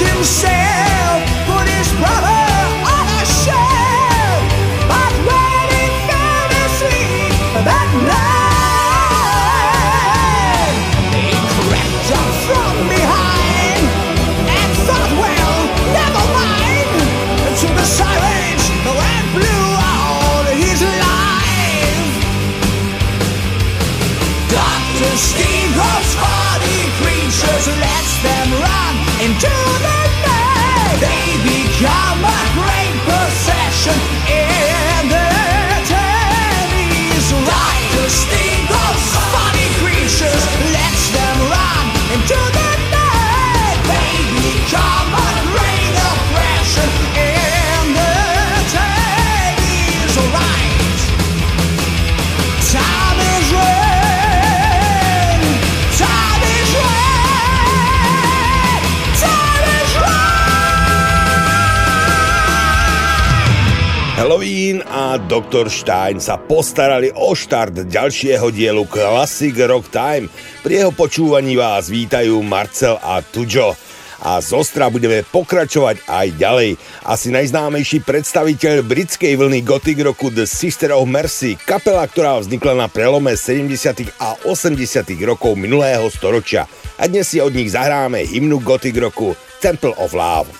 himself. Halloween a Dr. Stein sa postarali o štart ďalšieho dielu Classic Rock Time. Pri jeho počúvaní vás vítajú Marcel a Tujo. A z Ostra budeme pokračovať aj ďalej. Asi najznámejší predstaviteľ britskej vlny gothic roku The Sister of Mercy, kapela, ktorá vznikla na prelome 70. a 80. rokov minulého storočia. A dnes si od nich zahráme hymnu gothic roku Temple of Love.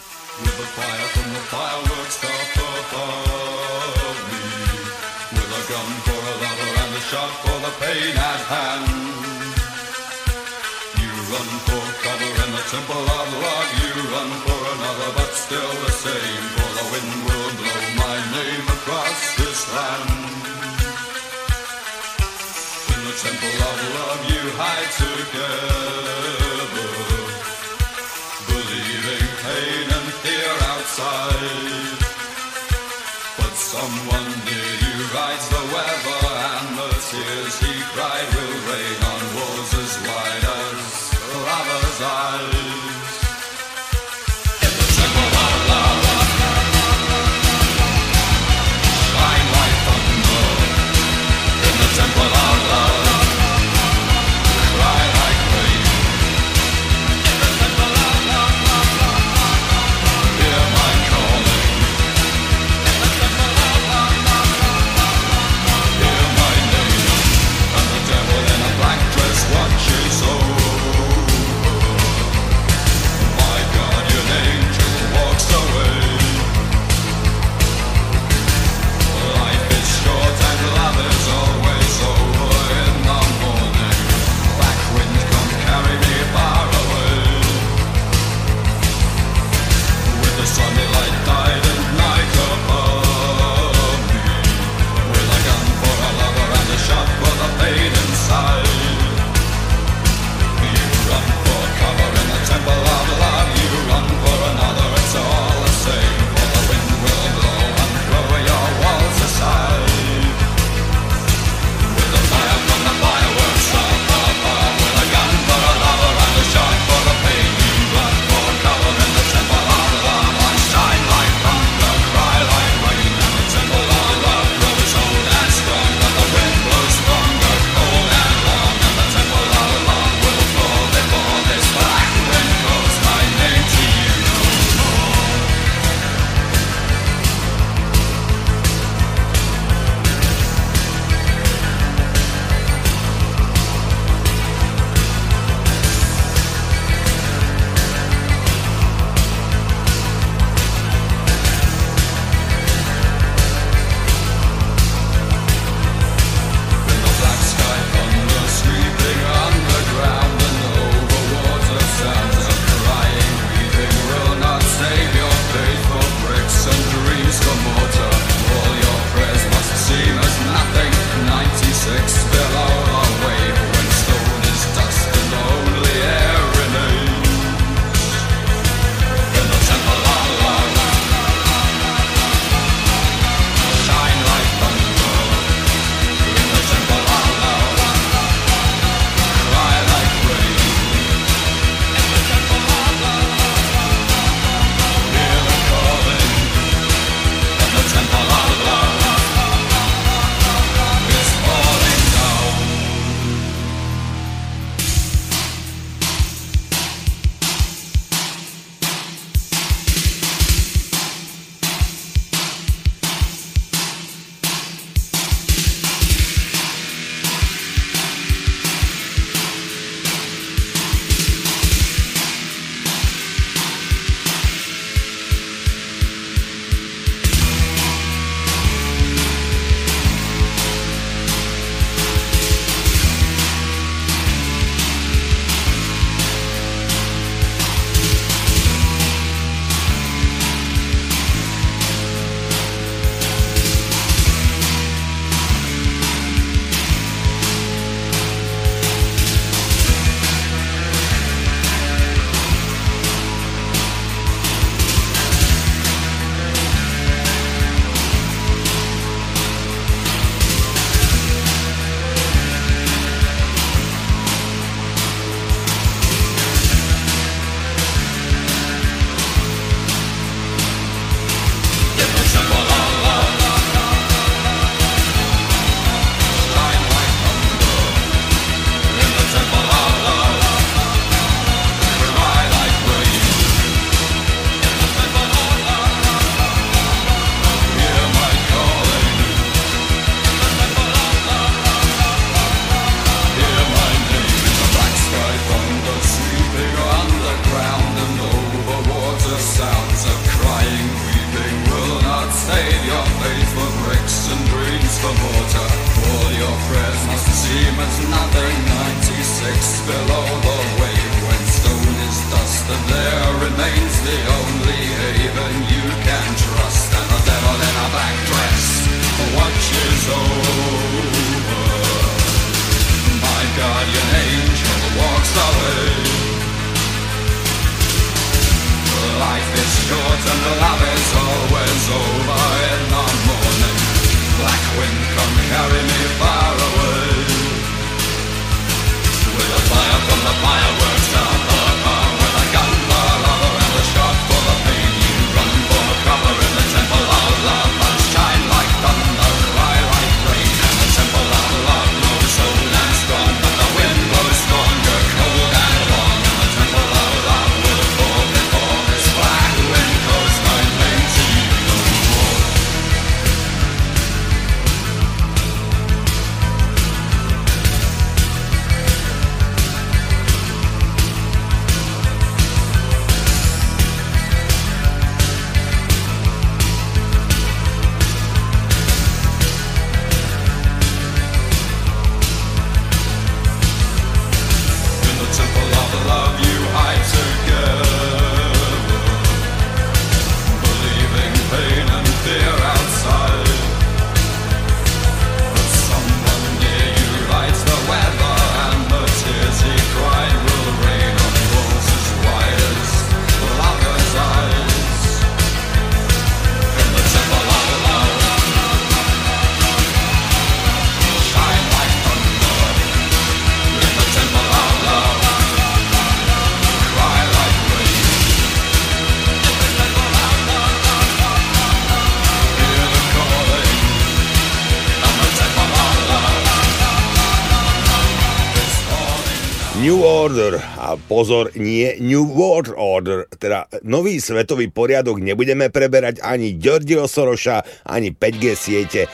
pozor, nie New World Order, teda nový svetový poriadok nebudeme preberať ani Ďordio Soroša, ani 5G siete.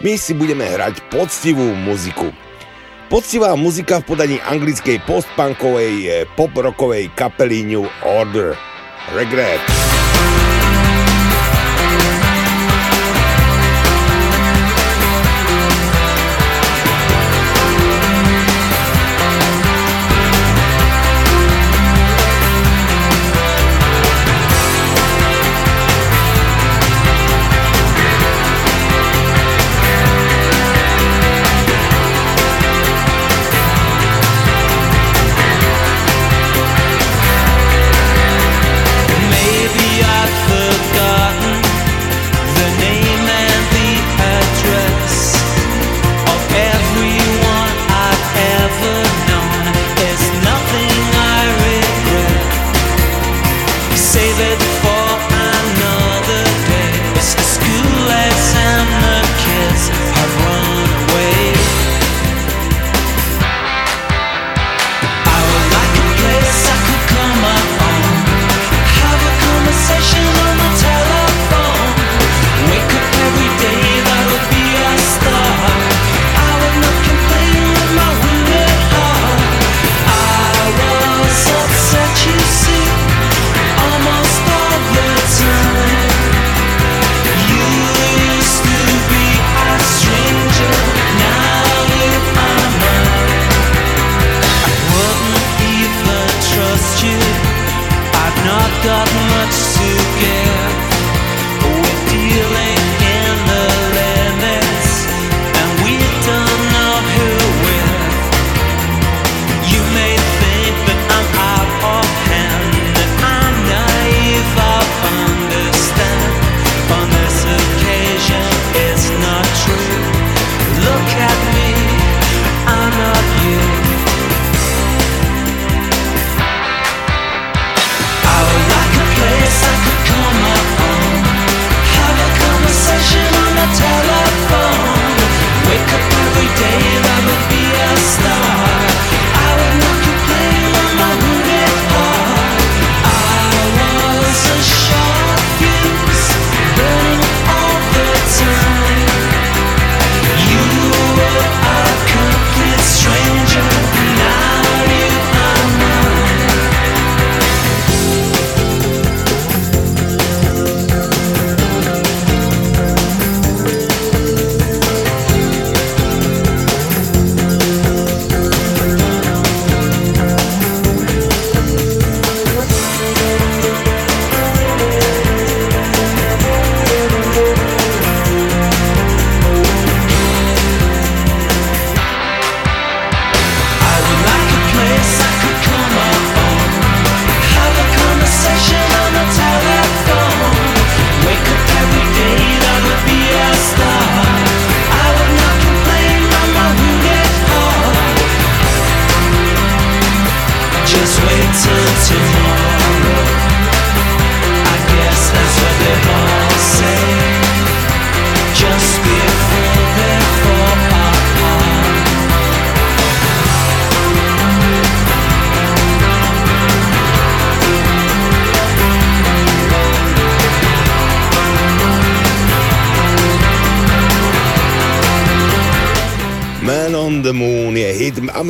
My si budeme hrať poctivú muziku. Poctivá muzika v podaní anglickej postpunkovej eh, pop-rockovej kapely New Order. Regret.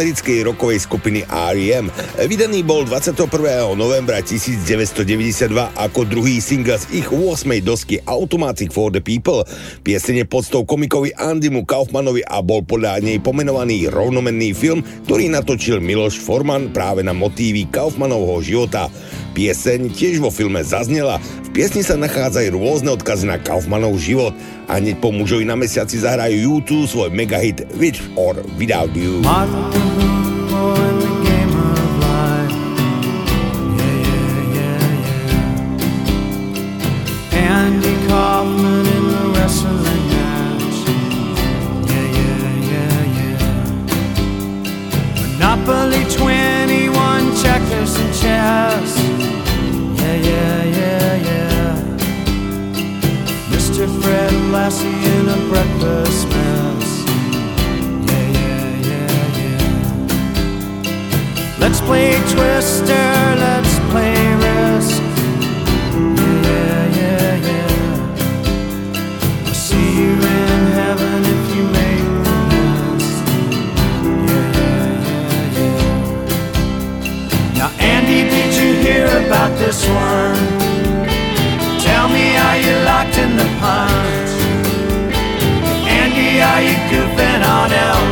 Americkej rokovej skupiny R.E.M. Vydaný bol 21. novembra 1992 ako druhý single z ich 8. dosky Automatic for the People. Piesene podstou komikovi Andymu Kaufmanovi a bol podľa nej pomenovaný rovnomenný film, ktorý natočil Miloš Forman práve na motívy Kaufmanovho života. Pieseň tiež vo filme zaznela. Piesni sa nachádzajú rôzne odkazy na Kaufmanov život a hneď po mužovi na mesiaci zahrajú YouTube svoj megahit With or Without You. Andy Lassie in a breakfast mess. Yeah, yeah, yeah, yeah. Let's play Twister, let's play Risk. Yeah, yeah, yeah. Yeah. I'll see you in heaven if you make the list. Yeah, yeah, yeah, yeah. Now, Andy, did you hear about this one? Tell me, are you locked in the punch? Are you goofing on Elvis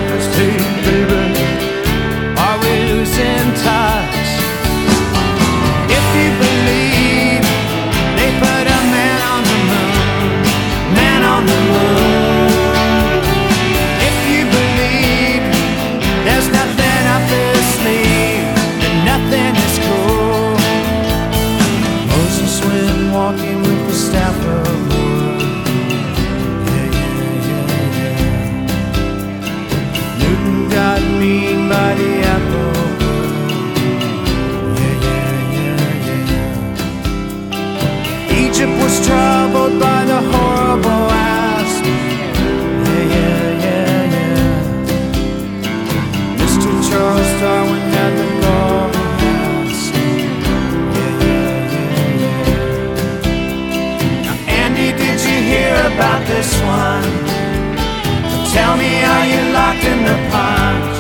Tell me, are you locked in the punch?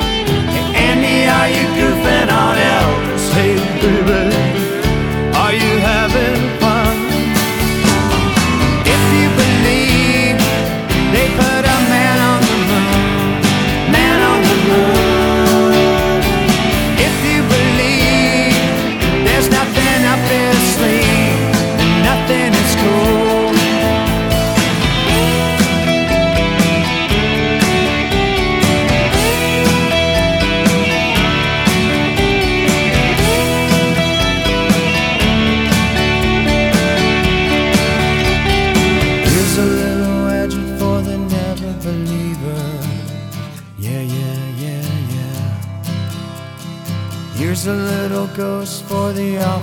Hey, Andy, are you goofing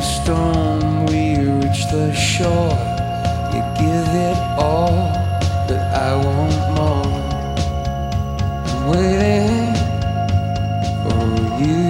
storm, we reach the shore. You give it all, but I want more. I'm waiting for you.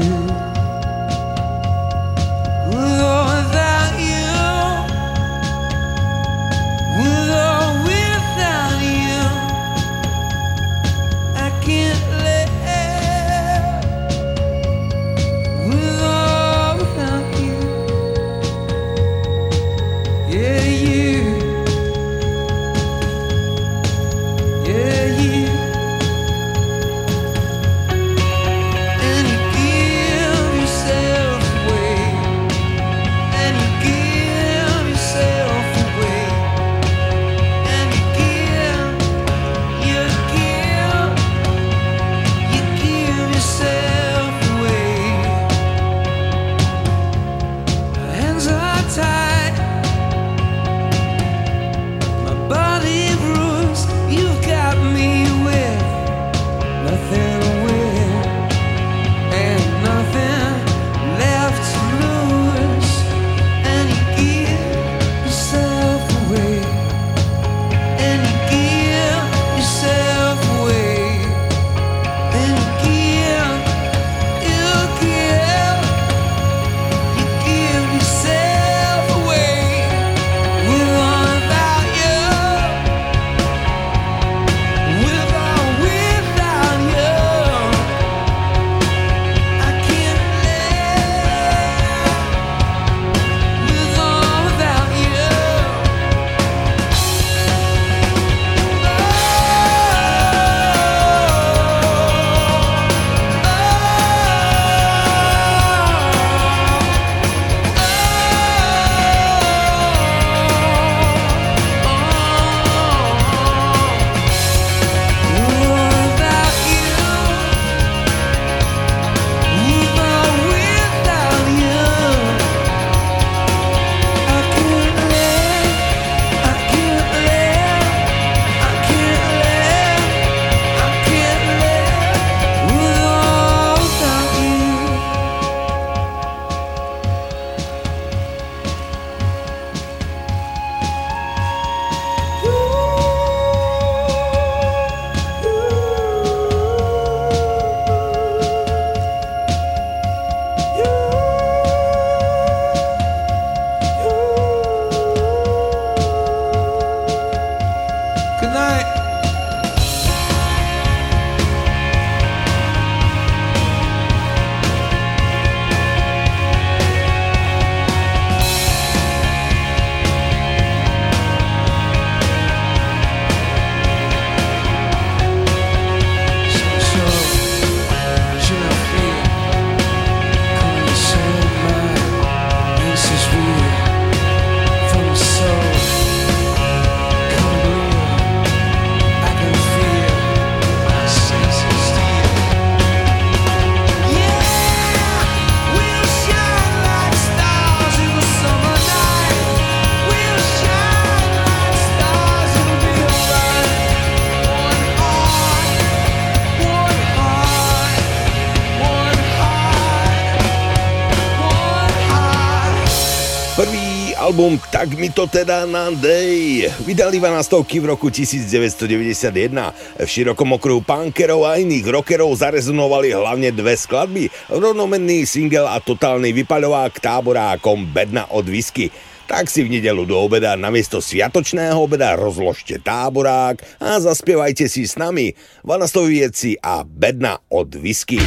Prvý album Tak mi to teda na dej vydali 12 v roku 1991. V širokom okruhu punkerov a iných rockerov zarezonovali hlavne dve skladby, rovnomenný single a totálny vypaľovák táborákom Bedna od whisky. Tak si v nedelu do obeda namiesto sviatočného obeda rozložte táborák a zaspievajte si s nami Vanastovieci a Bedna od whisky.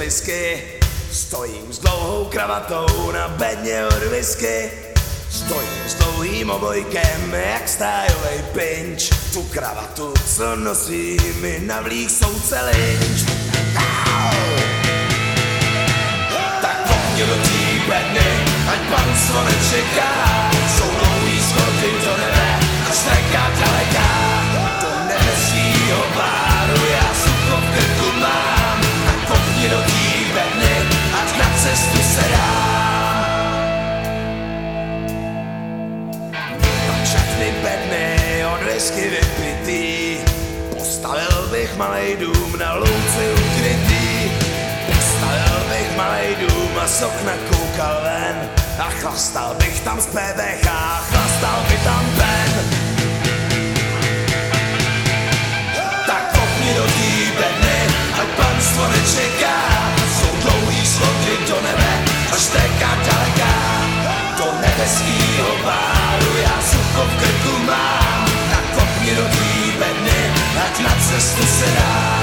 Plisky Stojím s dlouhou kravatou na bedně od whisky. Stojím s dlouhým obojkem jak stájovej pinč. Tu kravatu, co nosí mi navlík soudce lynč Tak pojď do té bedny, ať pan slonec čeká Jsou dlouhý schody do nebe a streka daleká cestu se dám Tak všechny bedny od whisky vypitý. Postavil bych malej dům na louce ukrytý. Postavil bych malej dům a z okna koukal ven. A chlastal bych tam z PVH, chlastal by tam ven Tak kopni do té bedny, ať panstvo nečeká do nebe, až teká daleká Do nebeskýho páru já sucho v krku mám. Tak kopni do té bedny, ať na cestu se dá.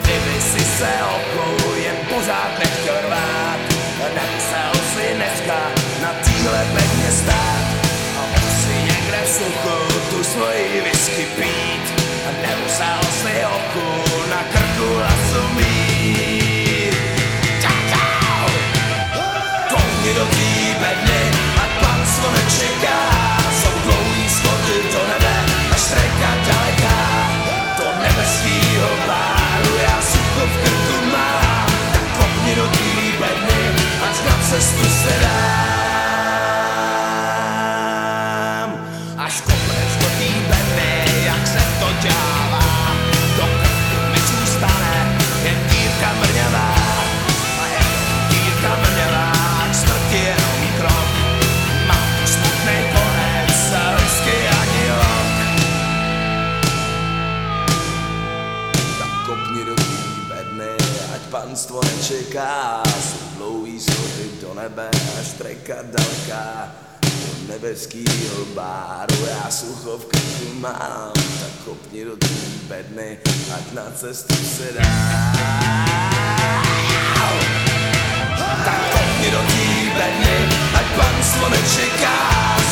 Kdyby si se okou jen pořád nechtěl Až kopneš do té bedny, jak se to dělá Do mi zůstane jen dírka mrňavá. A je to dírka mrňavá, k smrti jenom krok. Mám smutný konec ani rok. Tak kopni ať panstvo nečeká. Jsou dlouhý do nebe, až treka daleká Do nebeskýho báru já sucho v krku mám Tak kopni do té bedny, ať na cestu se dá. Tak kopni do té bedny, ať panstvo nečeká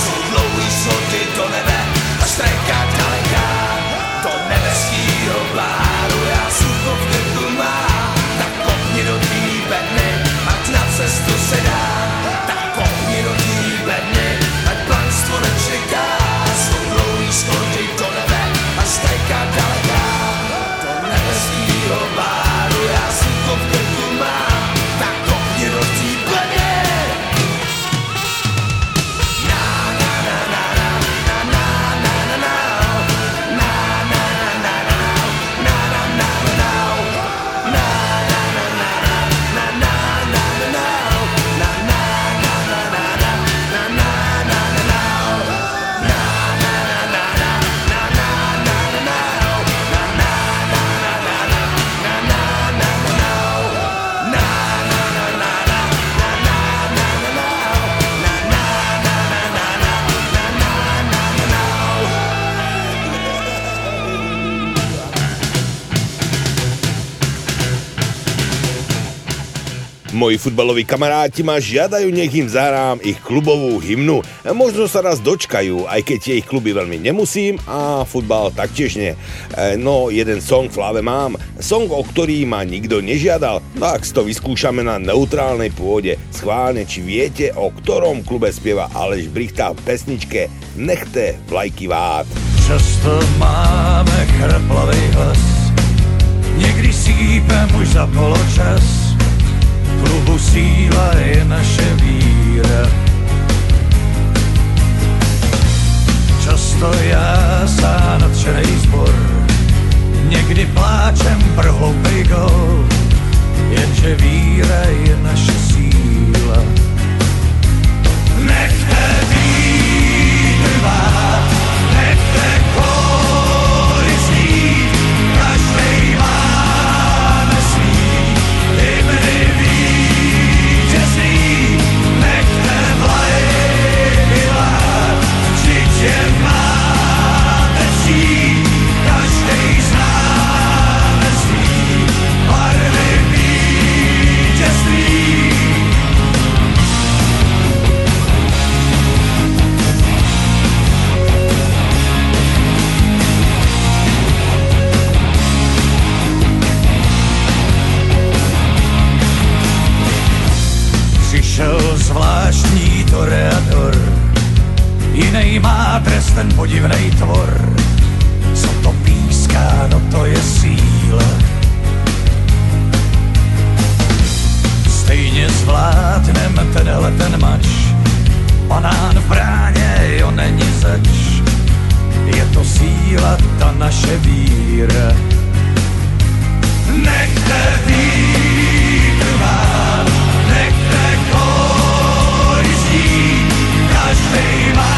Jsou dlouhý schody do nebe, až treka daleká Do nebeskýho páru já sucho v mám. Tak kopni do té bedny, ať na cestu se dá Moji futbaloví kamaráti ma žiadajú, nech im zahrám ich klubovú hymnu. Možno sa raz dočkajú, aj keď tie ich kluby veľmi nemusím a futbal taktiež nie. E, No, jeden song v hlave mám. Song, o ktorý ma nikto nežiadal. Tak si to vyskúšame na neutrálnej pôde. Schválne, či viete, o ktorom klube spieva Aleš Brichta v pesničke Nechte vlajky vát. Často máme chraplavý hlas, někdy sípem už za poločas. Klubu síla je naše víra. Často já sá nadšenej zbor, někdy pláčem pro hloupej gol, jenže víra je naše síla. Podivnej tvor, co to píská, no to je síla. Stejně zvládnem tenhle ten mač, banán v bráně, jo není zač. Je to síla, ta naše víra. Nechte vítr vám, nechte kořít, každej máme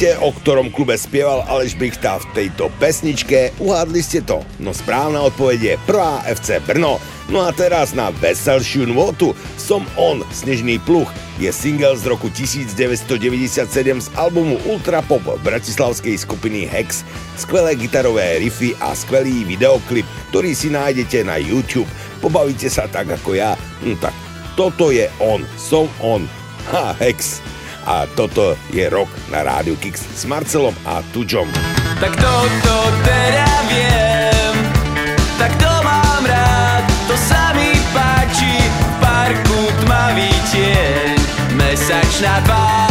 Viete, o ktorom klube spieval Aleš Brichta v tejto pesničke? Uhádli ste to? No správna odpoveď je prvá FC Brno. No a teraz na veselšiu nôtu Som on, Snežný pluch je single z roku 1997 z albumu Ultrapop bratislavskej skupiny Hex. Skvelé gitarové riffy a skvelý videoklip, ktorý si nájdete na YouTube. Pobavíte sa tak ako ja? No tak toto je on, som on. Ha, Hex a toto je rok na rádiu Kix s Marcelom a Tuďom. Tak toto teda viem, tak to mám rád, to sa mi páči, v parku tmavý tieň, mesačná tvár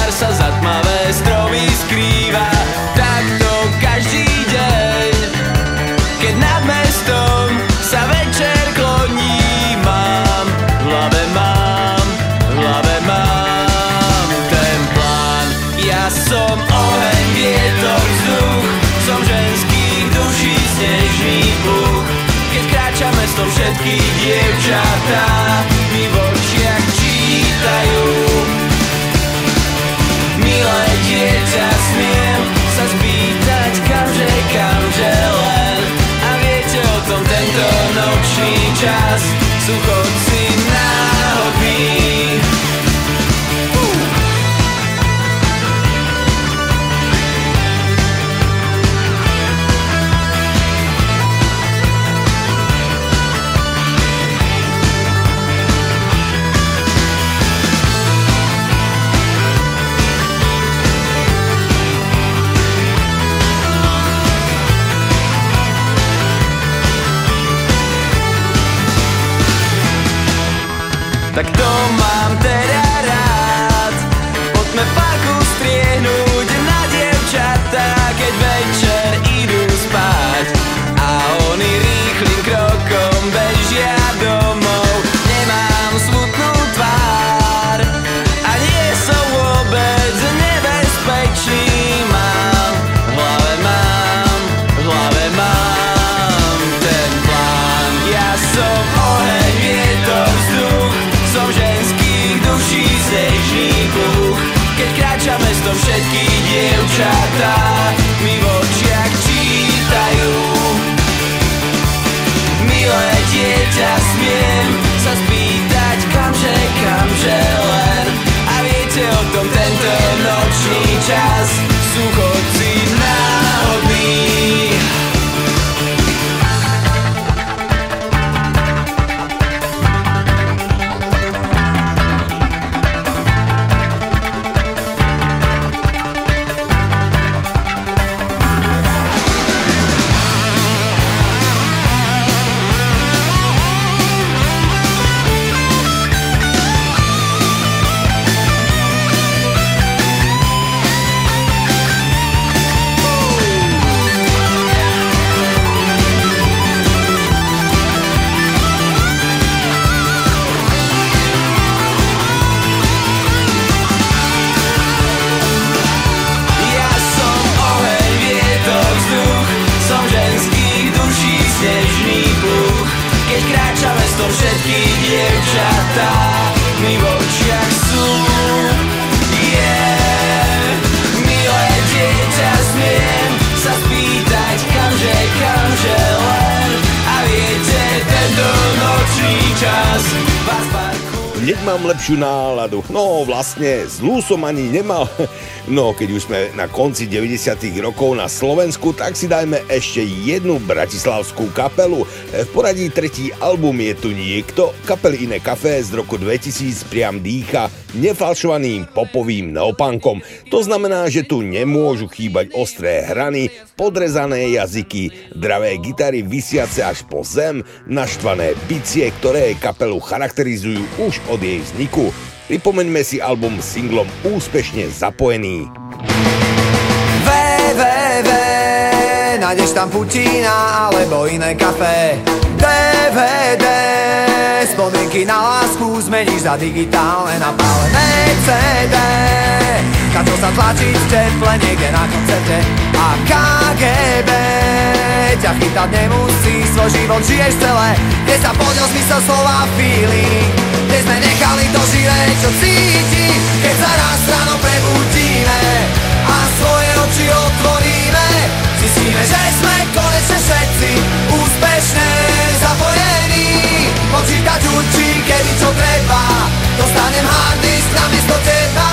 všetkých dievčatá, mi v očiach čítajú. Milé dieťa, smiem sa spýtať, kamže, kamže len. A viete o tom tento nočný čas, sú Tak to mám lepšiu náladu. No vlastne, zlú som ani nemal. No, keď už sme na konci 90 rokov na Slovensku, tak si dajme ešte jednu bratislavskú kapelu. V poradí tretí album je tu niekto, kapel Iné Café z roku 2000 priam dýcha nefalšovaným popovým neopankom. To znamená, že tu nemôžu chýbať ostré hrany, podrezané jazyky, dravé gitary vysiace až po zem, naštvané bicie, ktoré kapelu charakterizujú už od jej vzniku. Pripomeňme si album singlom Úspešne zapojený. www, nájdeš tam Putina alebo iné kafé. DVD, spomienky na lásku zmeníš za digitálne napálené CD. Kačo sa tlačiť v teple niekde na koncerte a KGB ťa chytať nemusí, svoj život žiješ celé, kde sa podiel zmysel slova feeling, kde sme nechali to živé, čo cíti, keď sa raz ráno prebudíme a svoje oči otvoríme. Že sme konečne všetci úspešne zapojení. Počítať učí, kedy čo treba, dostanem hard disk na miesto teba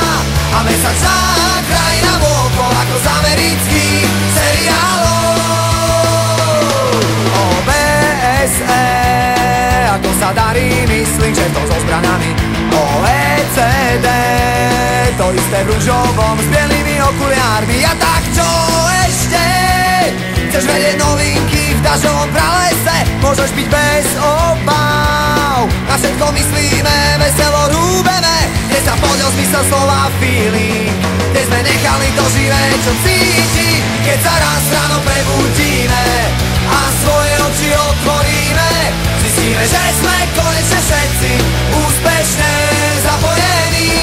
a mesačná krajina vôkol ako z amerických seriálov. OBSE, ako sa darí, myslím, že to so zbranami. OECD, to isté v rúžovom s bielými okuliármi. A tak čo ešte? Chceš vedieť novinky v dažovom pralese? Môžeš byť bez obav. Na všetko myslíme, veselo rúbeme, kde sa podiel zmysel slova feeling. Kde sme nechali to živé, čo cíti, keď sa raz ráno prebudíme a svoje oči otvoríme. Zistíme, že sme konečne všetci úspešne zapojení.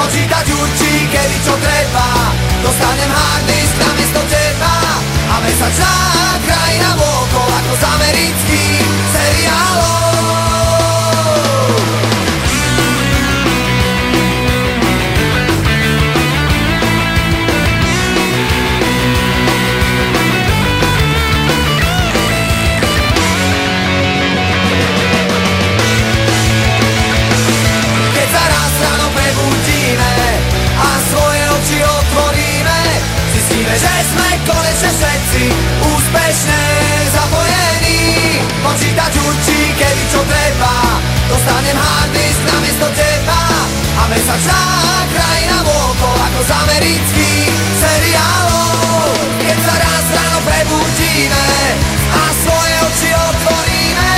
Počítať určí, kedy čo treba, dostanem hard disk na miesto teba a mesačná krajina vôkol ako z amerických seriálov. Že sme konečne všetci úspešne zapojení. Počítať určí, kedy čo treba, dostanem hard disk na miesto teba a mesačná krajina vôkol ako z amerických seriálov. Keď sa raz ráno prebudíme a svoje oči otvoríme,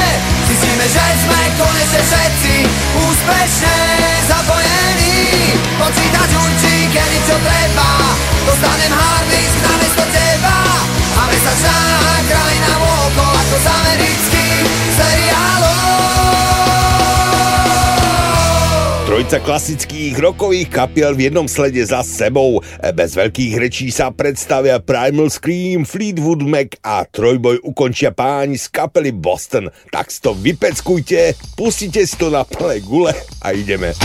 zistíme, že sme konečne všetci úspešne zapojení. Počítať určí, kedy čo treba, dostanem hard disk na miesto teba a mesačná krajina vôkol ako z amerických seriálov. Trojica klasických rokových kapiel v jednom slede za sebou. Bez veľkých rečí sa predstavia Primal Scream, Fleetwood Mac a trojboj ukončia páni z kapely Boston. Tak si to vypeckujte, pustite si to na plné gule a ideme.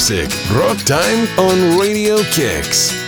Classic Rock Time on Radio Kicks.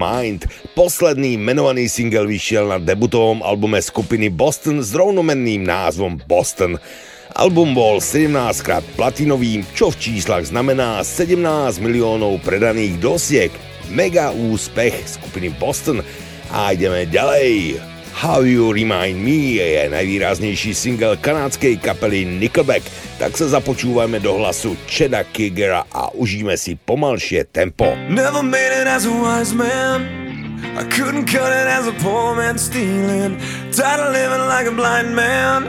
Mind. Posledný menovaný single vyšiel na debutovom albume skupiny Boston s rovnomenným názvom Boston. Album bol 17 krát platinovým, čo v číslach znamená 17 miliónov predaných dosiek. Mega úspech skupiny Boston. A ideme ďalej. How You Remind Me je najvýraznejší single kanádskej kapely Nickelback, tak sa započúvajme do hlasu Cheda Kigera a užíme si pomalšie tempo. Never made as a wise man. I couldn't cut it as a poor man stealing. Tired of living like a blind man.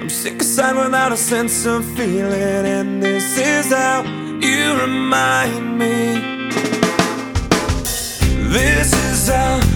I'm sick of aside without a sense of feeling, and this is how you remind me. This is how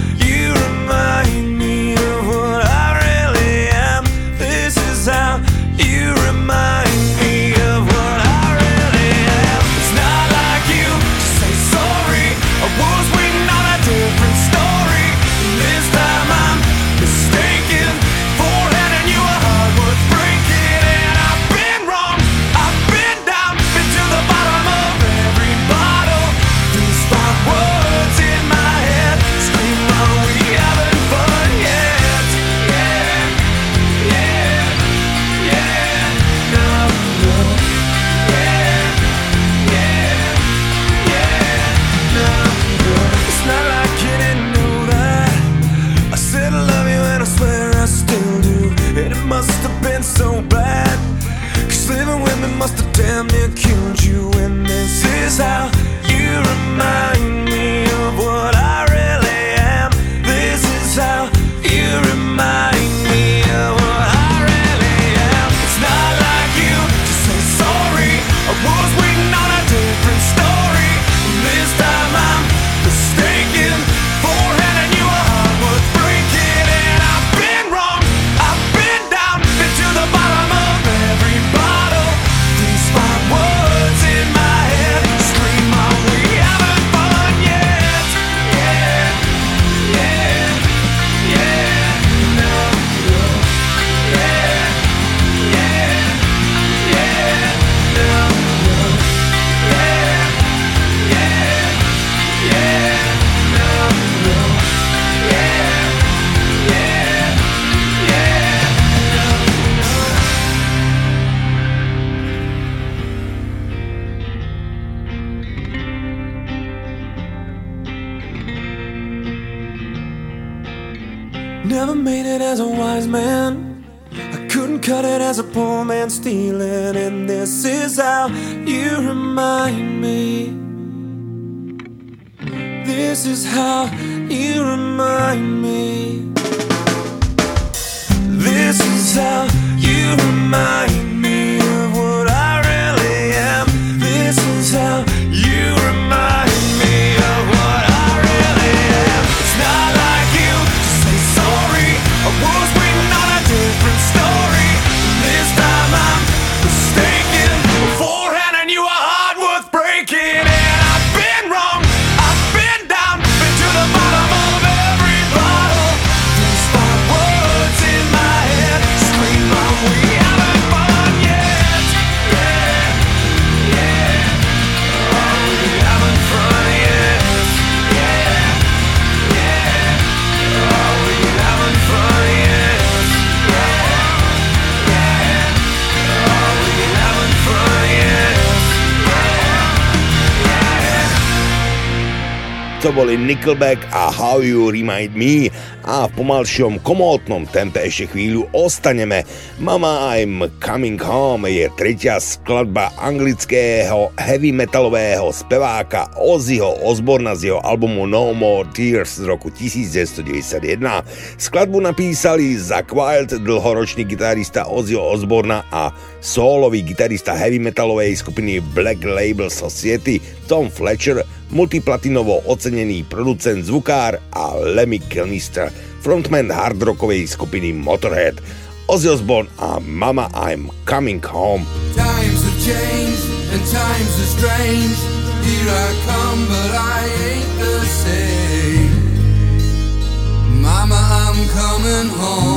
boli Nickelback a How You Remind Me a v pomalšom komótnom tempe ešte chvíľu ostaneme. Mama I'm Coming Home je tretia skladba anglického heavy metalového speváka Ozzyho Osborna z jeho albumu No More Tears z roku 1991. Skladbu napísali Zack Wild, dlhoročný gitarista Ozzyho Osborna a solový gitarista heavy metalovej skupiny Black Label Society Tom Fletcher, multiplatinovo ocenený producent zvukár a Lemmy Kilmister, frontman hardrockovej skupiny Motorhead. Ozzy Osbourne a Mama I'm Coming Home. Times have changed and times are strange. Here I come, but I ain't the same. Mama, I'm coming home.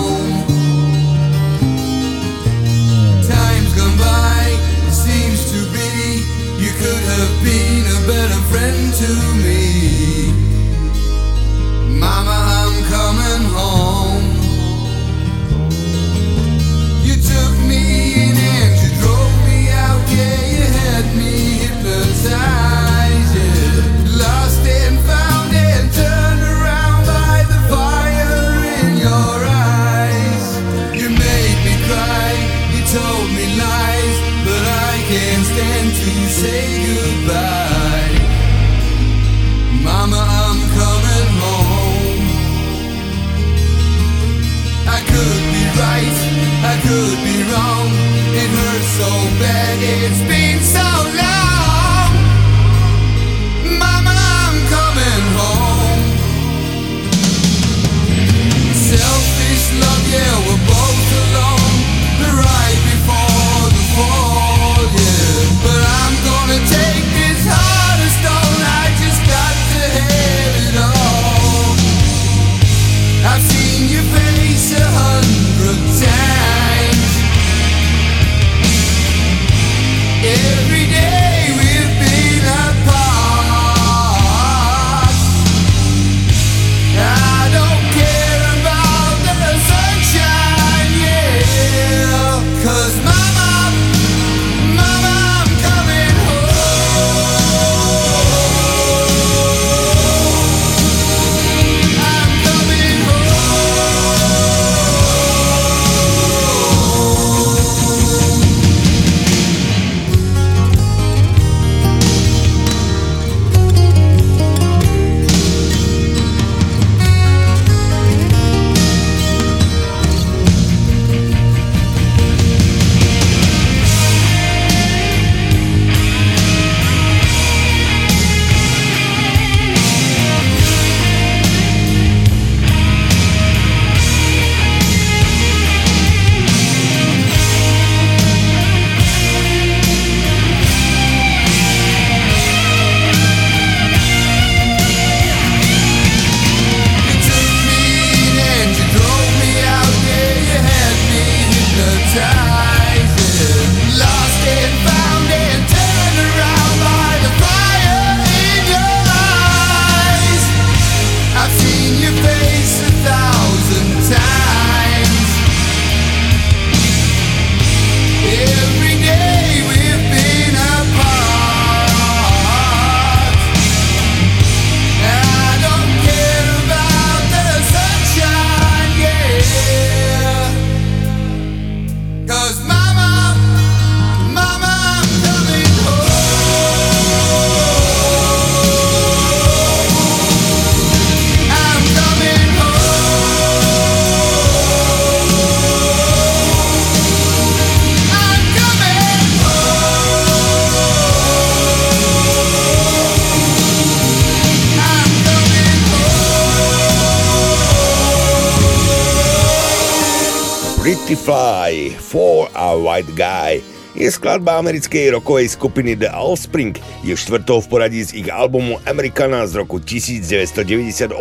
Skladba americkej rokovej skupiny The Offspring. Je štvrtou v poradí z ich albumu Americana z roku 1998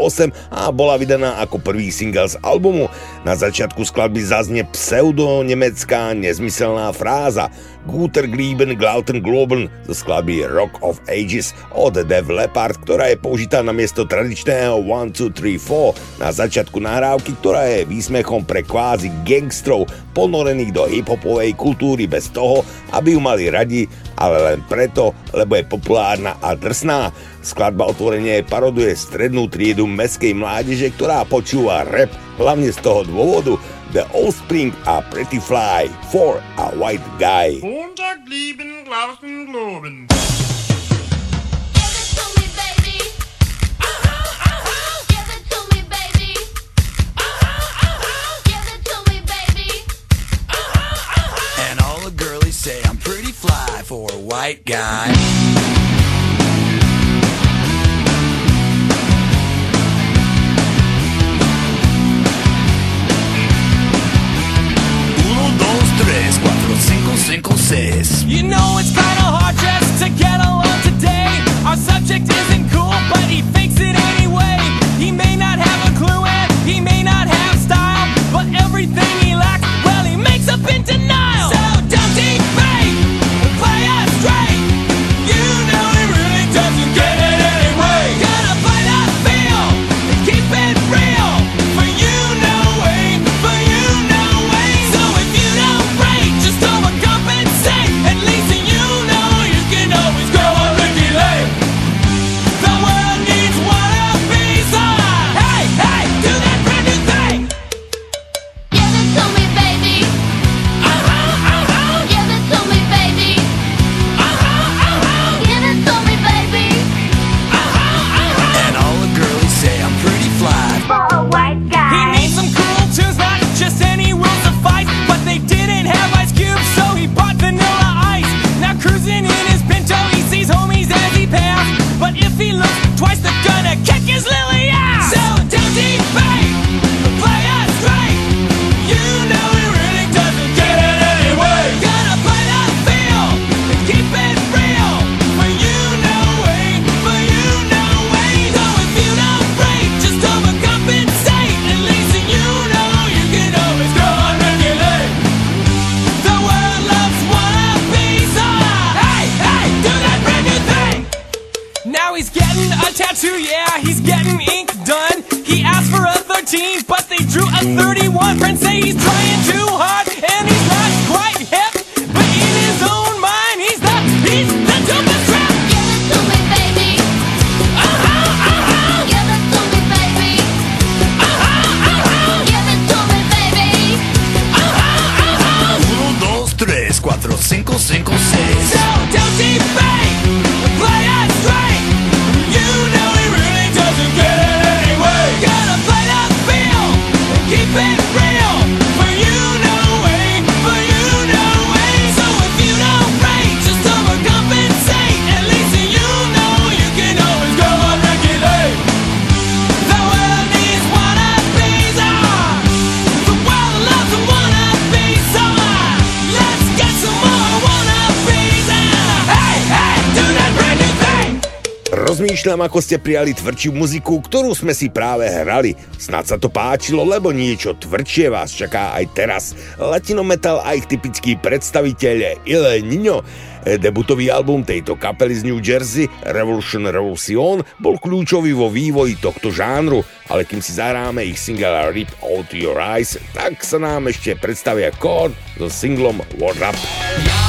a bola vydaná ako prvý single z albumu. Na začiatku skladby zaznie pseudo-nemecká nezmyselná fráza Guter Glieben Glauten Globen zo skladby Rock of Ages od Dev Leppard, ktorá je použitá na miesto tradičného 1, 2, 3, 4 na začiatku nahrávky, ktorá je výsmechom pre kvázi gangstrov ponorených do hiphopovej kultúry bez toho, aby ju mali radi, ale len preto, lebo je populárna a drsná. Skladba otvorenie paroduje strednú triedu meskej mládeže, ktorá počúva rap hlavne z toho dôvodu The Offspring a Pretty Fly for a White Guy. Montag lieben Glauben Globen. For a white guy. Uno, dos, tres, cuatro, cinco, cinco, seis. You know it's kinda hard just to get along today. Our subject isn't cool, but he fakes it anyway. He may not have a clue and he may not have style, but everything he lacks, well, he makes up in denial. So 17, but they drew a 31. Friends say Rozmýšľam, ako ste prijali tvrdšiu muziku, ktorú sme si práve hrali. Snad sa to páčilo, lebo niečo tvrdšie vás čaká aj teraz. Latino metal a ich typický predstaviteľ Il Niño Debutový album tejto kapely z New Jersey, Revolution Revolution, bol kľúčový vo vývoji tohto žánru, ale kým si zahráme ich single Rip Out Your Eyes, tak sa nám ešte predstavia Korn so singlom What Up. Yeah.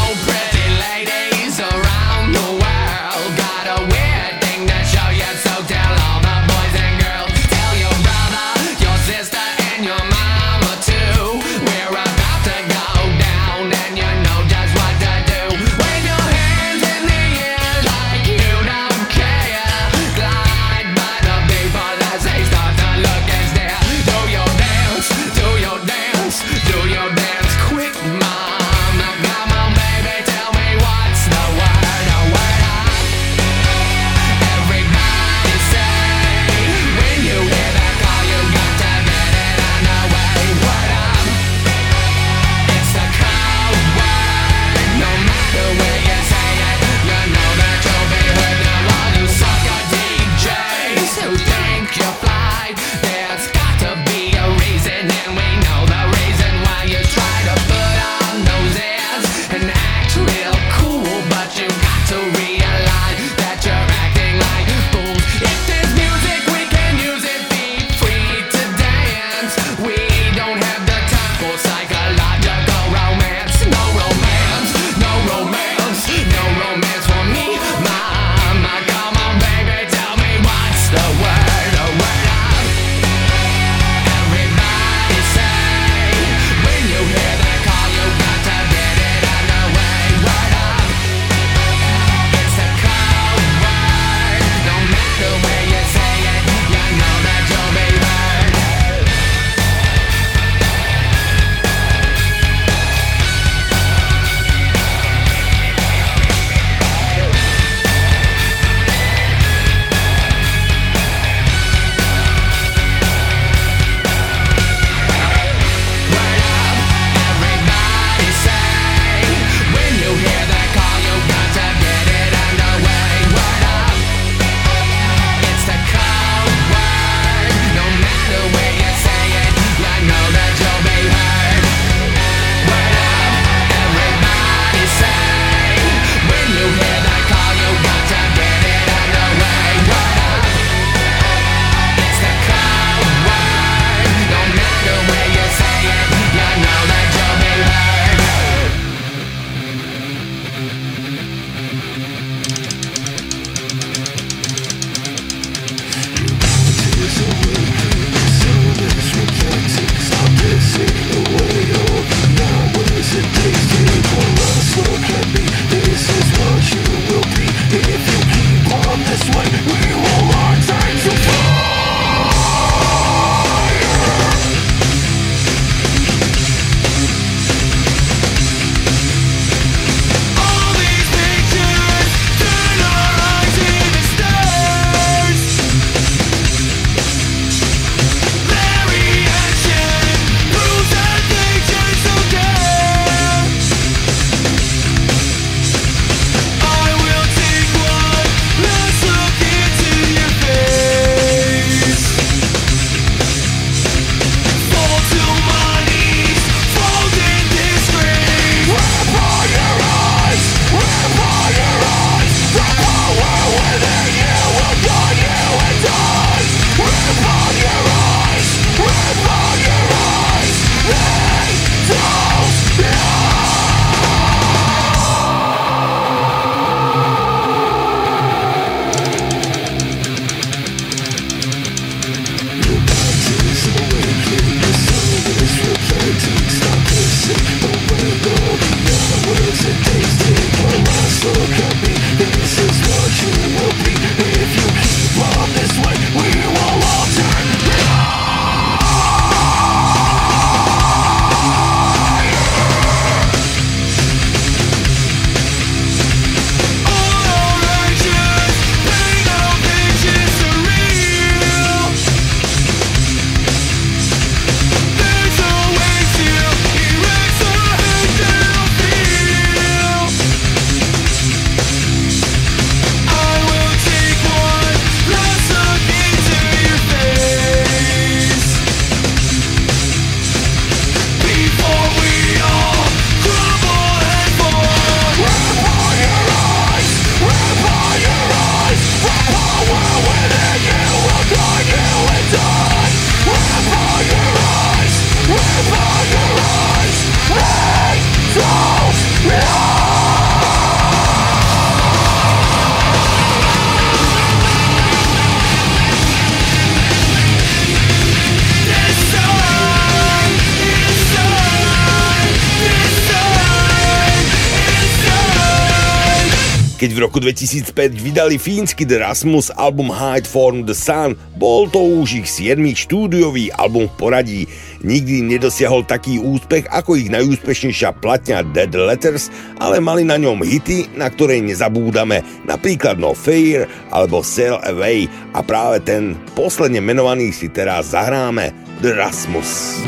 Roku 2005 vydali fínsky The Rasmus album Hide from the Sun, bol to už ich 7. štúdiový album v poradí. Nikdy nedosiahol taký úspech ako ich najúspešnejšia platňa Dead Letters, ale mali na ňom hity, na ktoré nezabúdame, napríklad No Fair alebo Sail Away a práve ten posledne menovaný si teraz zahráme The Rasmus.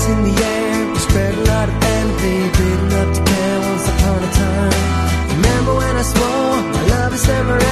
In the air, my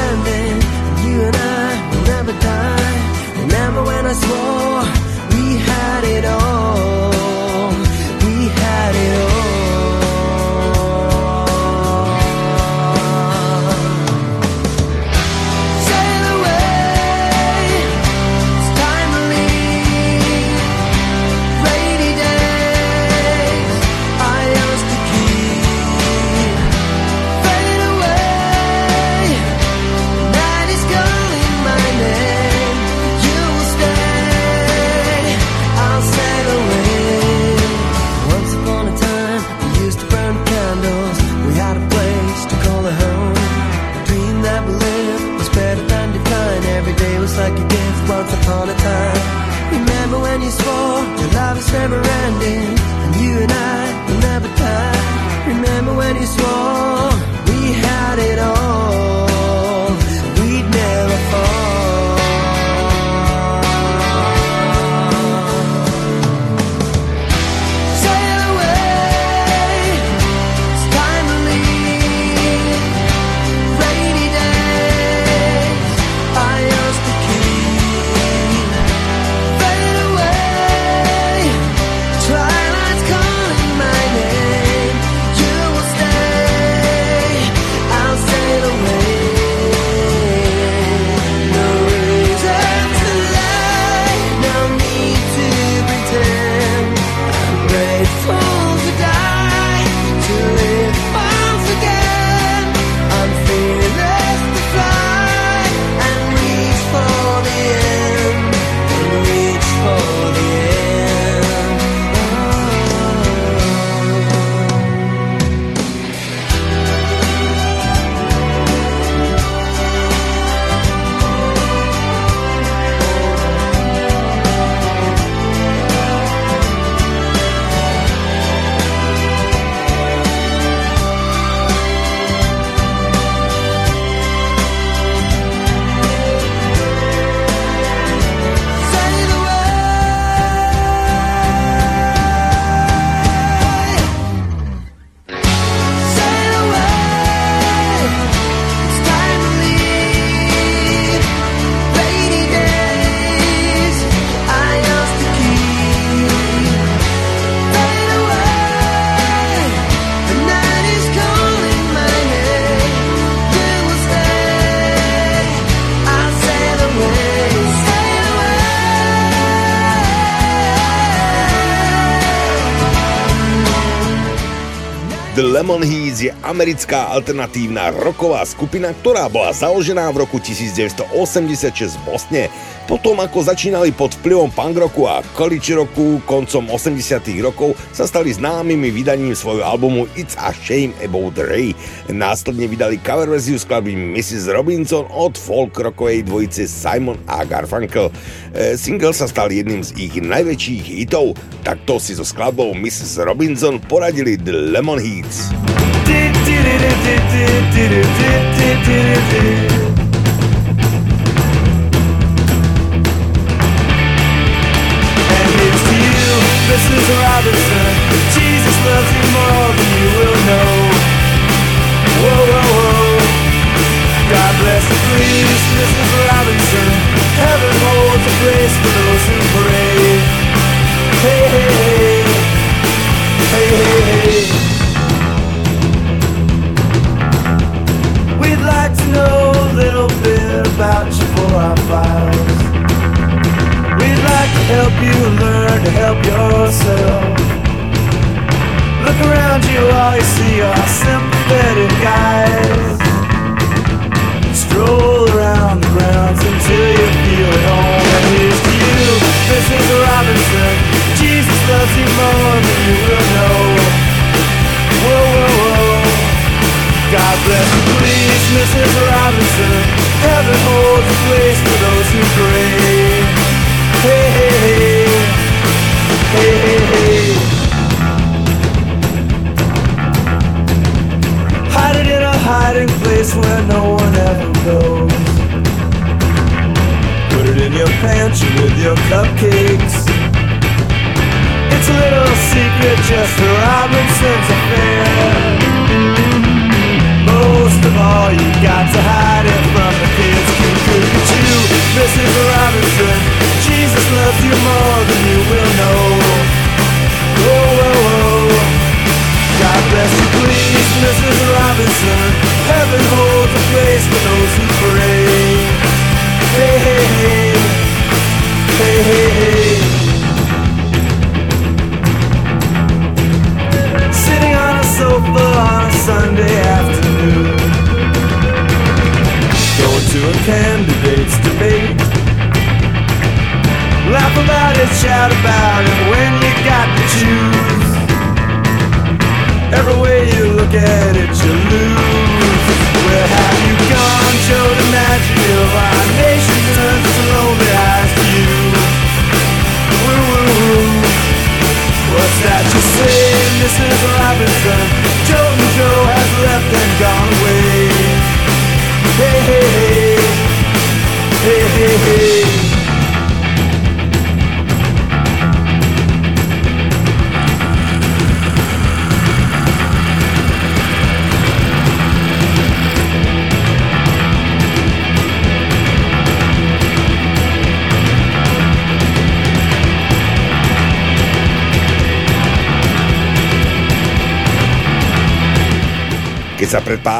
The Lemon Heads je americká alternatívna rocková skupina, ktorá bola založená v roku 1986 v Bosne. Potom ako začínali pod vplyvom punk rocku a college rocku koncom 80 rokov sa stali známymi vydaním svojho albumu It's a Shame About Ray. Následne vydali cover verziu skladby Mrs. Robinson od folk rockovej dvojice Simon a Garfunkel. E, single sa stal jedným z ich najväčších hitov, takto si so skladbou Mrs. Robinson poradili The Lemon Heads. Mrs. Robinson. Jesus loves you more than you will know. Whoa, whoa, whoa. God bless Mrs. Robinson. Heaven holds a place for those who pray. Hey, hey, hey. Hey, hey, hey. files. We'd like to help you learn to help yourself. Look around you, all you see are sympathetic eyes. Stroll around the grounds until you feel at home. And here's to you, Mrs. Robinson. Jesus loves you more than you will know. Whoa, whoa, whoa. God bless you, please, Mrs. Robinson. Heaven holds a place for those who pray. Hey, hey, hey. Hey, hey, hey. Hide it in a hiding place where no one ever goes. Put it in your pantry with your cupcakes. It's a little secret, just the Robinson's affair. All, you got to hide it from the kids. Cuckoo, Mrs. Robinson. Jesus loves you more than you will know. Whoa, whoa, whoa. God bless you, please, Mrs. Robinson. Heaven holds a place for those who pray.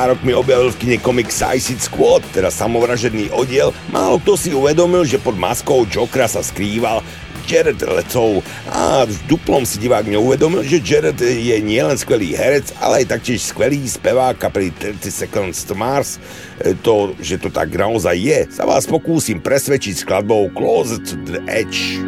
Rokmi objavil v kine komik Suicide Squad, teda samovražedný oddiel, málo kto si uvedomil, že pod maskou Jokera sa skrýval Jared Leto a v duplom si divák neuvedomil, že Jared je nielen skvelý herec, ale aj taktiež skvelý spevák kapely 30 Seconds to Mars. E, To, že to tak naozaj je, sa vás pokúsim presvedčiť skladbou Close to the Edge.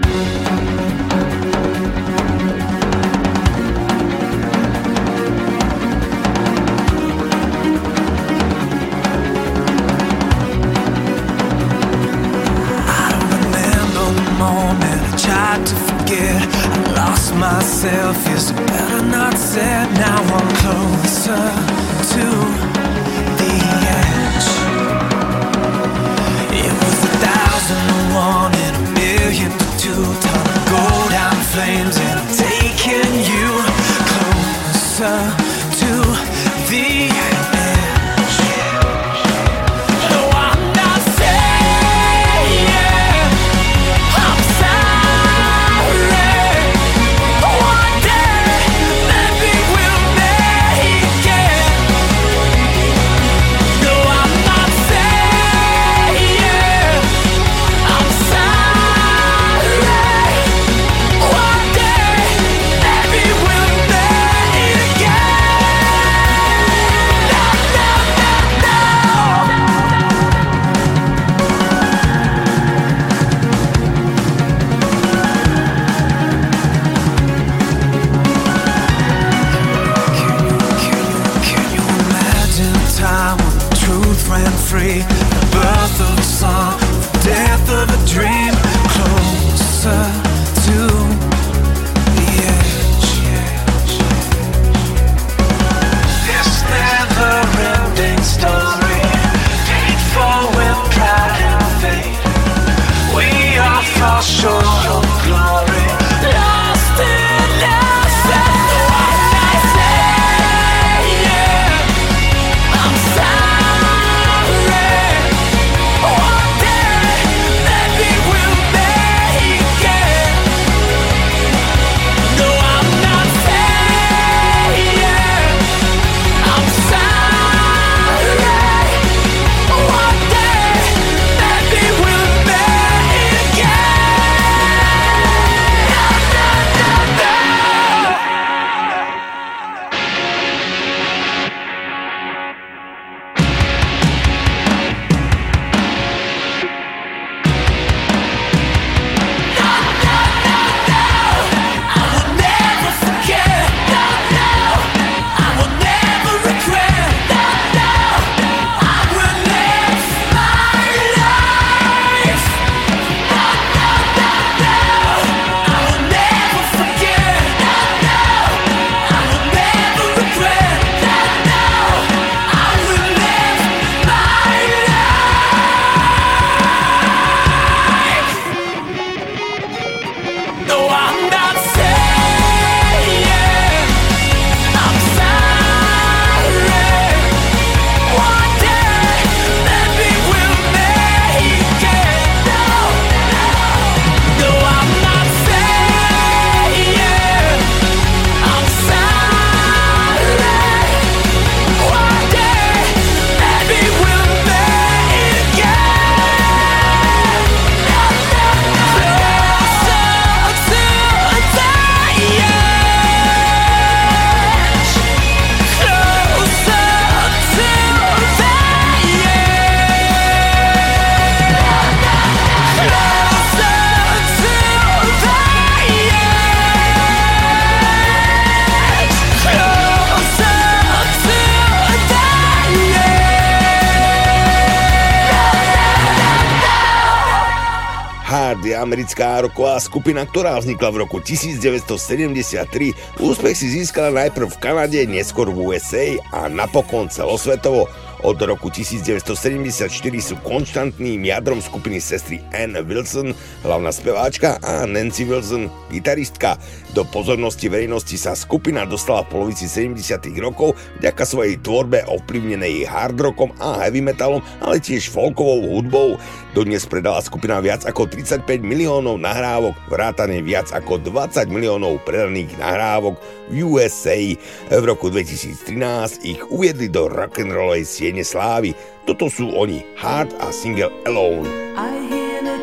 Americká roková skupina, ktorá vznikla v roku 1973. Úspech si získala najprv v Kanade, neskôr v USA a napokon celosvetovo. Od roku 1974 sú konštantným jadrom skupiny sestry Anne Wilson, hlavná speváčka a Nancy Wilson, gitaristka. Do pozornosti verejnosti sa skupina dostala v polovici 70. rokov vďaka svojej tvorbe ovplyvnenej hard rockom a heavy metalom, ale tiež folkovou hudbou. Dodnes predala skupina viac ako 35 miliónov nahrávok, vrátane viac ako 20 miliónov predaných nahrávok v USA. V roku 2013 ich uviedli do rock'n'rollovej siene slávy. Toto sú oni, Hard a single Alone. I hear the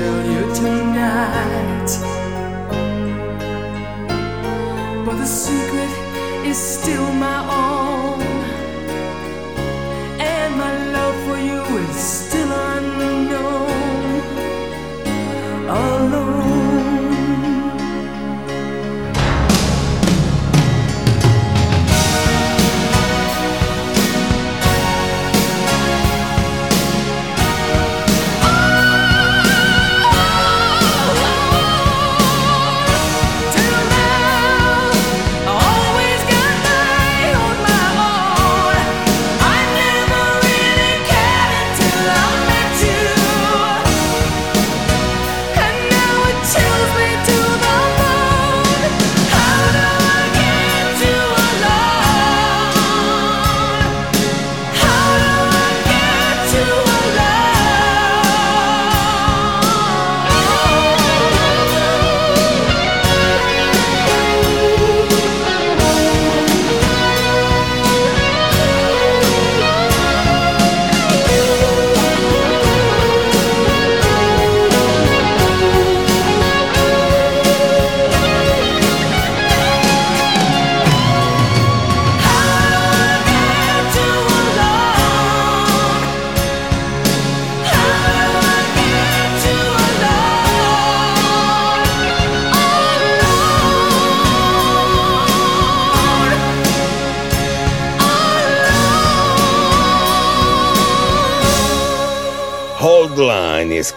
gonna tell you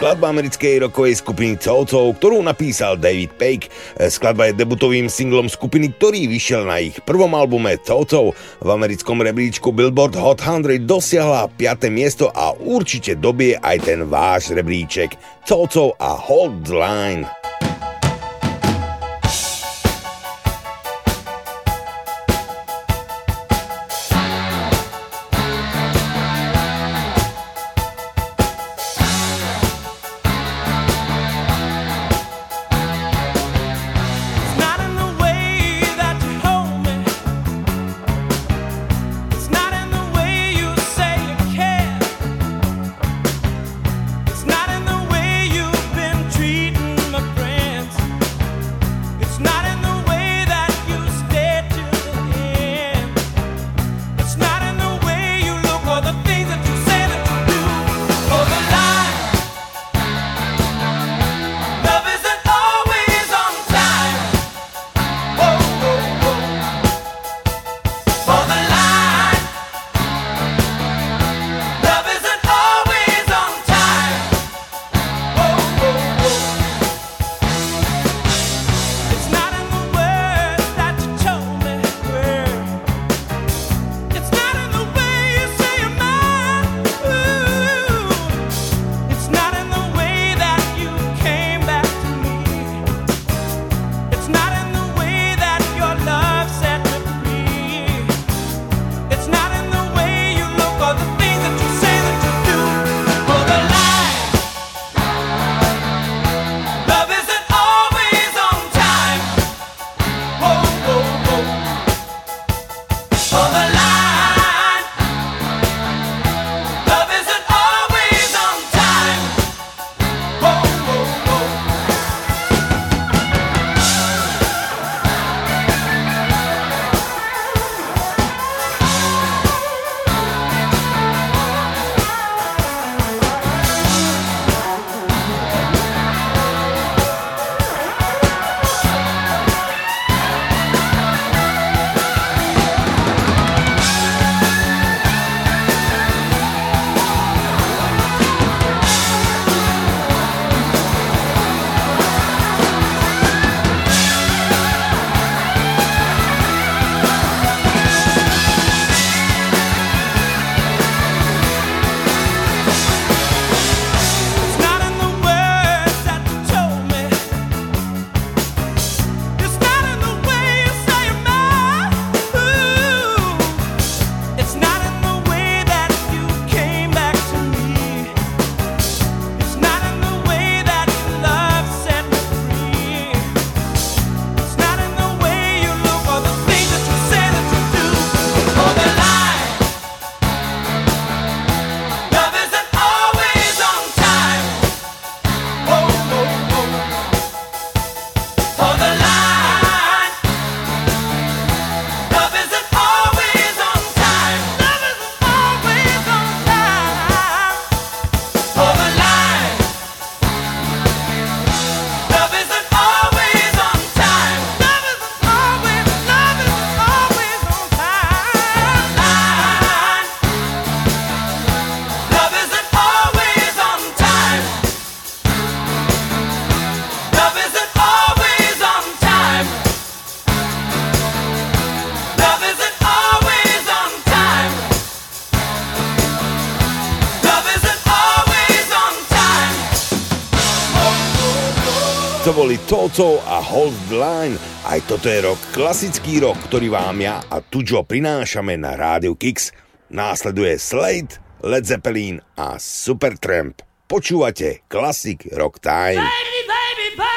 skladba americkej rokovej skupiny Toto, ktorú napísal David Pake. Skladba je debutovým singlom skupiny, ktorý vyšiel na ich prvom albume Toto. V americkom rebríčku Billboard Hot 100 dosiahla 5. miesto a určite dobie aj ten váš rebríček. Toto a Hold Line. Hold the Line. Aj toto je rok, klasický rok, ktorý vám ja a Tujo prinášame na Rádiu Kix. Následuje Slade, Led Zeppelin a Supertramp. Počúvate Classic Rock Time. Baby, baby, baby.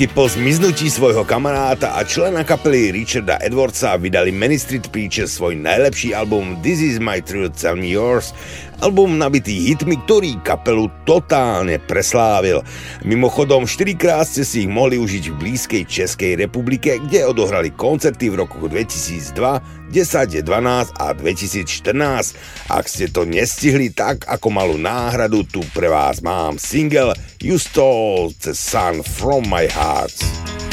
Krátky po zmiznutí svojho kamaráta a člena kapely Richarda Edwardsa vydali Many Street Preachers svoj najlepší album This is my truth, tell me yours, album nabitý hitmi, ktorý kapelu totálne preslávil. Mimochodom, štyrikrát ste si ich mohli užiť v blízkej Českej republike, kde odohrali koncerty v roku 2002, 10, 12 a 2014. Ak ste to nestihli, tak ako malú náhradu, tu pre vás mám single You Stole the Sun From My Heart. cards.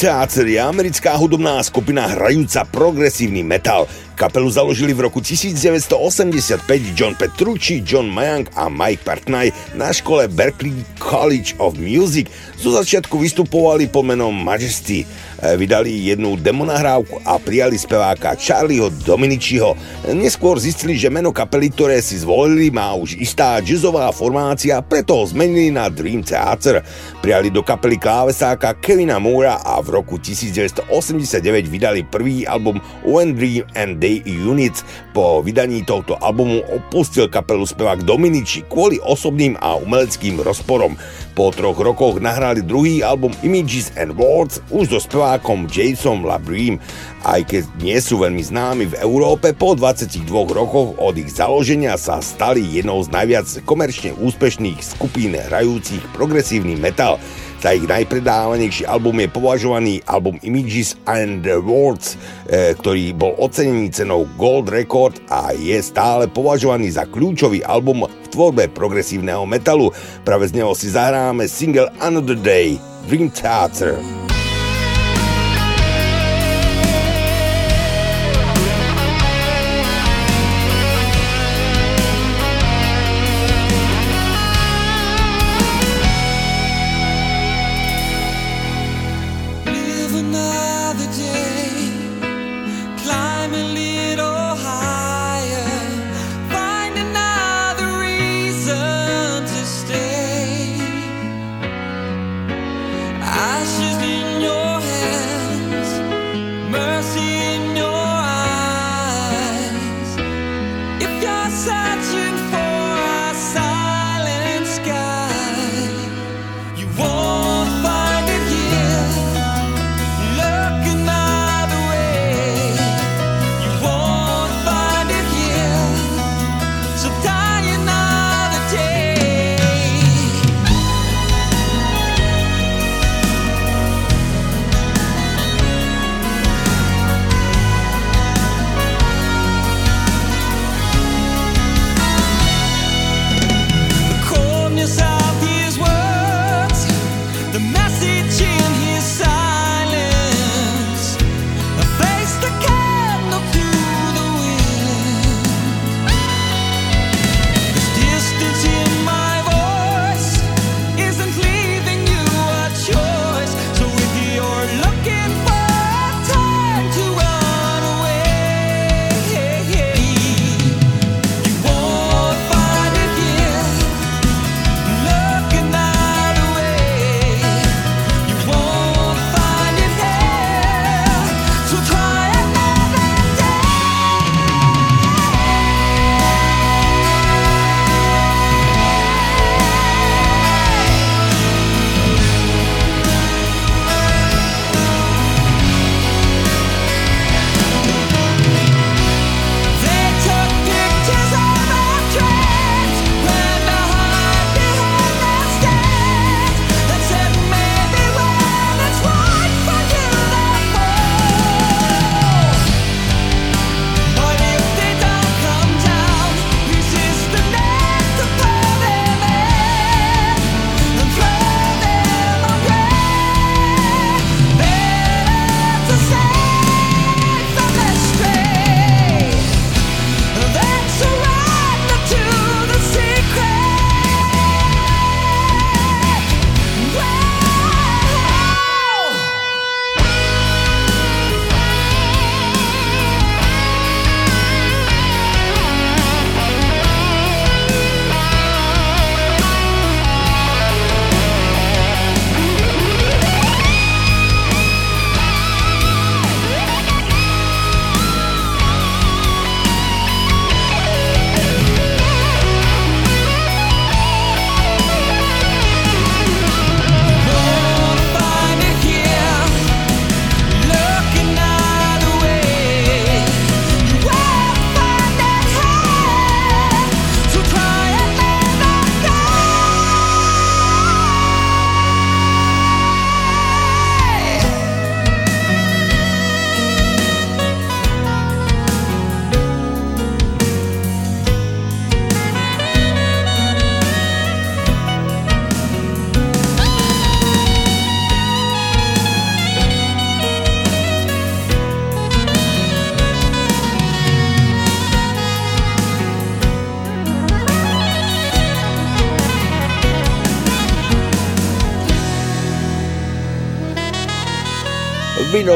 Theater je americká hudobná skupina hrajúca progresívny metal. Kapelu založili v roku 1985 John Petrucci, John Mayank a Mike Partnaj na škole Berklee College of Music. Zo začiatku vystupovali pod menom Majesty. E, vydali jednu demonahrávku a prijali speváka Charlieho Dominičiho. Neskôr zistili, že meno kapely, ktoré si zvolili, má už istá jazzová formácia, preto ho zmenili na Dream Theater. Prijali do kapely klávesáka Kevina Moora a v roku 1989 vydali prvý album When Dream and Day Units. Po vydaní tohto albumu opustil kapelu spevák Dominici kvôli osobným a umeleckým rozporom. Po troch rokoch nahrali druhý album Images and Words už so spevákom Jason Labreem. Aj keď nie sú veľmi známi v Európe, po 22 rokoch od ich založenia sa stali jednou z najviac komerčne úspešných skupín hrajúcich progresívny metal. Za ich najpredávanejší album je považovaný album Images and Words, e, ktorý bol ocenený cenou Gold Record a je stále považovaný za kľúčový album v tvorbe progresívneho metalu. Práve z neho si zahráme single Another Day, Dream Theater.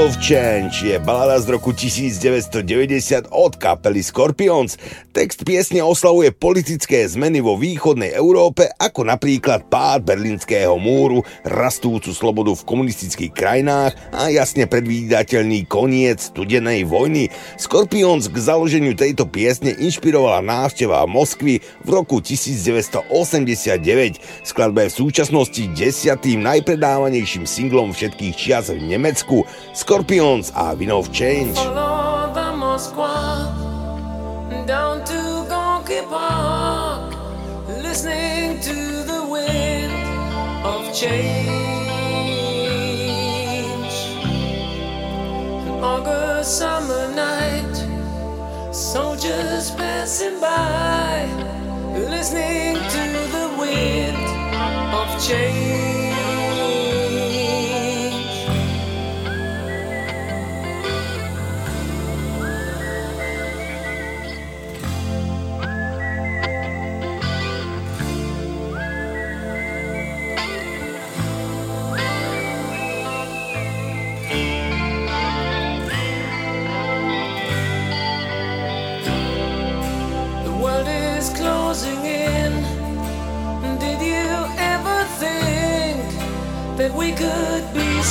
Wind of Change je balada z roku 1990 od kapely Scorpions. Text piesne oslavuje politické zmeny vo východnej Európe, ako napríklad pád berlínskeho múru, rastúcu slobodu v komunistických krajinách a jasne predvídateľný koniec studenej vojny. Scorpions k založeniu tejto piesne inšpirovala návšteva Moskvy v roku 1989. Skladba je v súčasnosti desiatým najpredávanejším singlom všetkých čias v Nemecku. Scorpions a Wind of Change. Change. An August summer night, soldiers passing by, listening to the wind of change.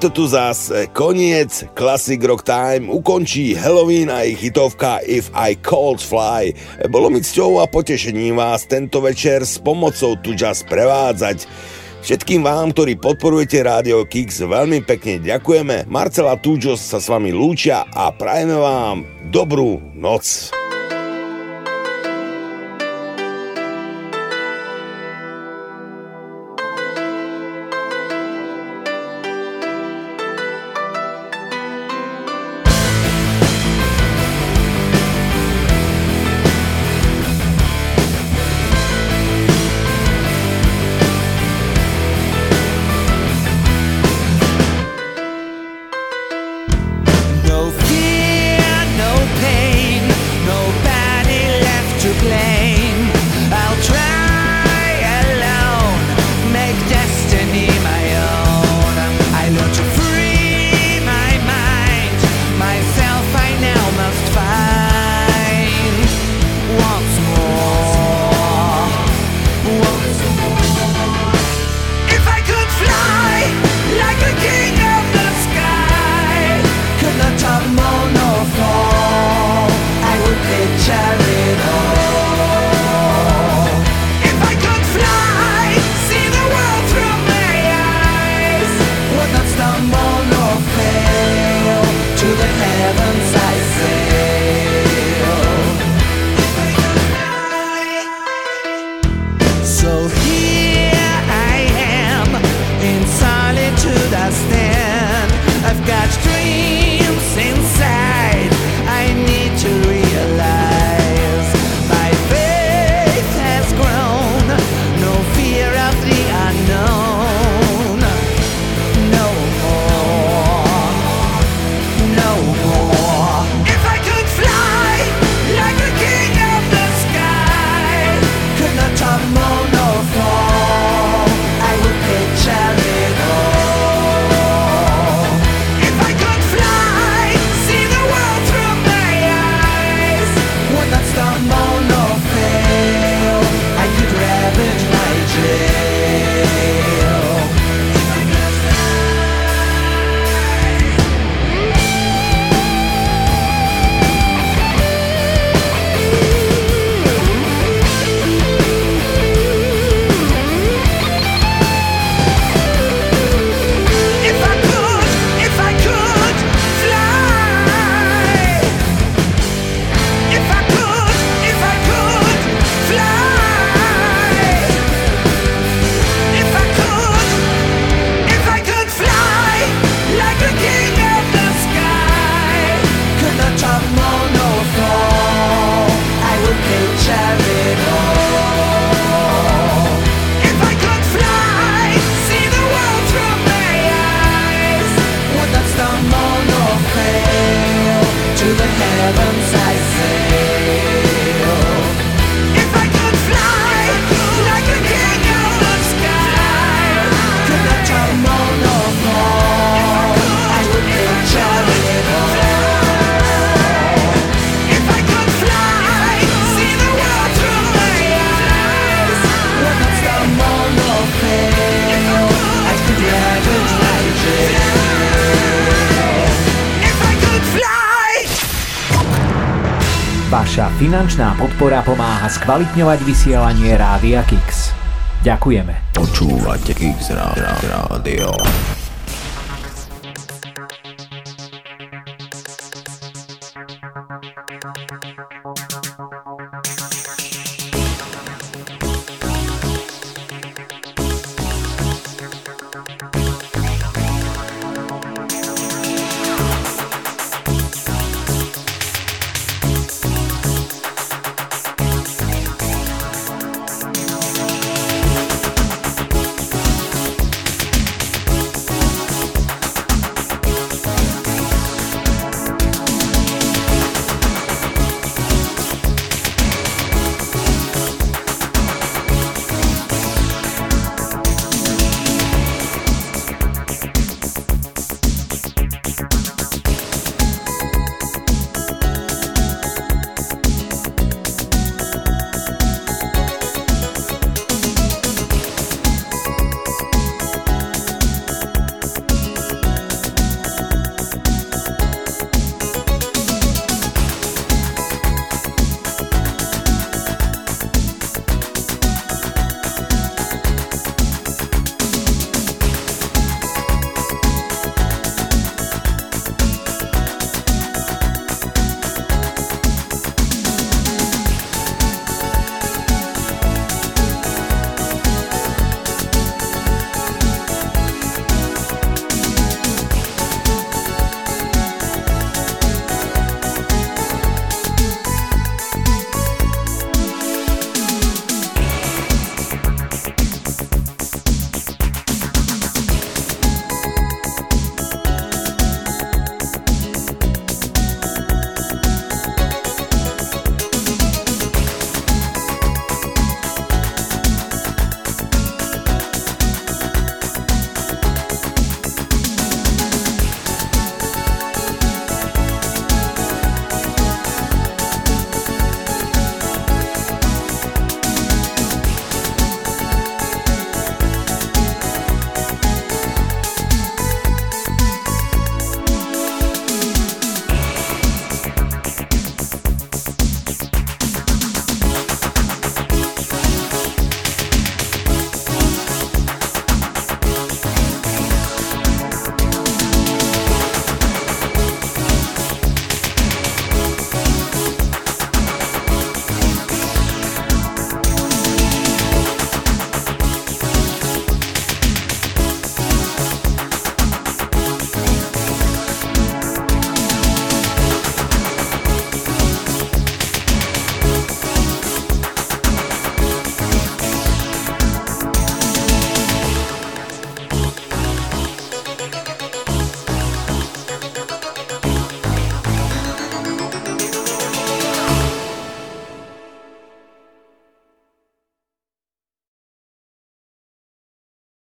To tu zase koniec Classic Rock Time, ukončí Halloween a ich hitovka If I Cold Fly. Bolo mi cťou a potešením vás tento večer s pomocou tu čas prevádzať. Všetkým vám, ktorí podporujete Rádio Kix, veľmi pekne ďakujeme. Marcela Túžos sa s vami lúčia a prajeme vám dobrú noc. Finančná podpora pomáha skvalitňovať vysielanie Rádia Kix. Ďakujeme. Počúvate Kix Rádio.